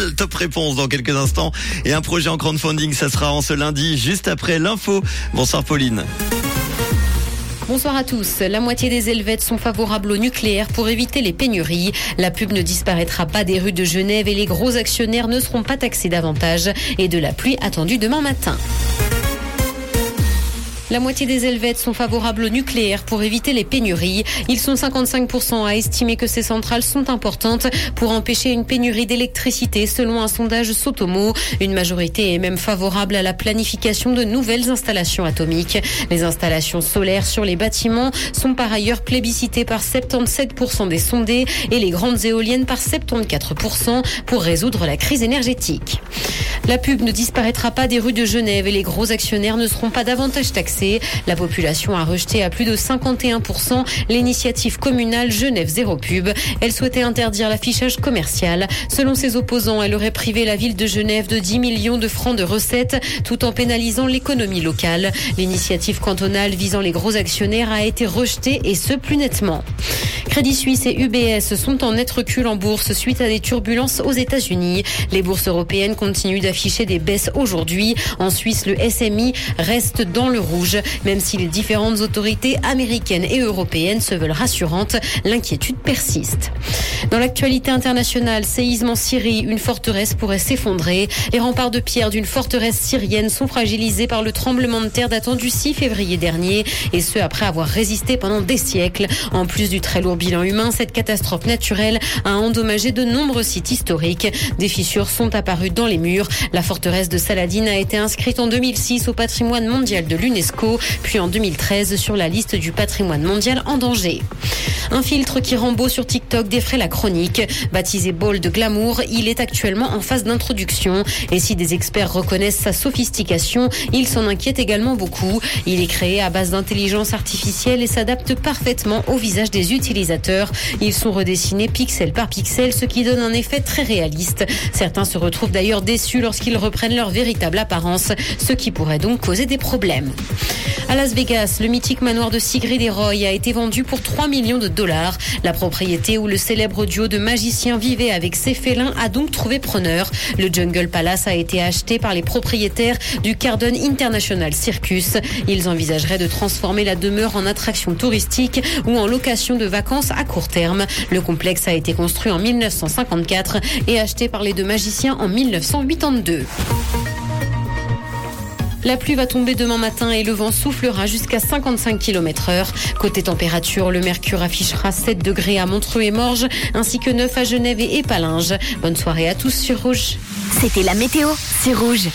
Top réponse dans quelques instants. Et un projet en crowdfunding, ça sera en ce lundi, juste après l'info. Bonsoir Pauline. Bonsoir à tous. La moitié des Helvètes sont favorables au nucléaire pour éviter les pénuries. La pub ne disparaîtra pas des rues de Genève et les gros actionnaires ne seront pas taxés davantage. Et de la pluie attendue demain matin. La moitié des Helvètes sont favorables au nucléaire pour éviter les pénuries. Ils sont 55% à estimer que ces centrales sont importantes pour empêcher une pénurie d'électricité selon un sondage Sotomo. Une majorité est même favorable à la planification de nouvelles installations atomiques. Les installations solaires sur les bâtiments sont par ailleurs plébiscitées par 77% des sondés et les grandes éoliennes par 74% pour résoudre la crise énergétique. La pub ne disparaîtra pas des rues de Genève et les gros actionnaires ne seront pas davantage taxés. La population a rejeté à plus de 51% l'initiative communale Genève Zéro Pub. Elle souhaitait interdire l'affichage commercial. Selon ses opposants, elle aurait privé la ville de Genève de 10 millions de francs de recettes tout en pénalisant l'économie locale. L'initiative cantonale visant les gros actionnaires a été rejetée et ce plus nettement. Crédit Suisse et UBS sont en net recul en bourse suite à des turbulences aux États-Unis. Les bourses européennes continuent d'afficher des baisses aujourd'hui. En Suisse, le SMI reste dans le rouge. Même si les différentes autorités américaines et européennes se veulent rassurantes, l'inquiétude persiste. Dans l'actualité internationale, séisme en Syrie, une forteresse pourrait s'effondrer. Les remparts de pierre d'une forteresse syrienne sont fragilisés par le tremblement de terre datant du 6 février dernier, et ce après avoir résisté pendant des siècles. En plus du très lourd bilan humain, cette catastrophe naturelle a endommagé de nombreux sites historiques. Des fissures sont apparues dans les murs. La forteresse de Saladin a été inscrite en 2006 au patrimoine mondial de l'UNESCO, puis en 2013 sur la liste du patrimoine mondial en danger. Un filtre qui rend beau sur TikTok défraie la chronique. Baptisé Ball de Glamour, il est actuellement en phase d'introduction. Et si des experts reconnaissent sa sophistication, ils s'en inquiètent également beaucoup. Il est créé à base d'intelligence artificielle et s'adapte parfaitement au visage des utilisateurs. Ils sont redessinés pixel par pixel, ce qui donne un effet très réaliste. Certains se retrouvent d'ailleurs déçus lorsqu'ils reprennent leur véritable apparence, ce qui pourrait donc causer des problèmes. À Las Vegas, le mythique manoir de Sigrid Roy a été vendu pour 3 millions de dollars. La propriété où le célèbre duo de magiciens vivait avec ses félins a donc trouvé preneur. Le Jungle Palace a été acheté par les propriétaires du Cardon International Circus. Ils envisageraient de transformer la demeure en attraction touristique ou en location de vacances à court terme. Le complexe a été construit en 1954 et acheté par les deux magiciens en 1982. La pluie va tomber demain matin et le vent soufflera jusqu'à 55 km heure. Côté température, le mercure affichera 7 degrés à Montreux et Morges, ainsi que 9 à Genève et Épalinges. Bonne soirée à tous sur Rouge. C'était la météo, c'est Rouge.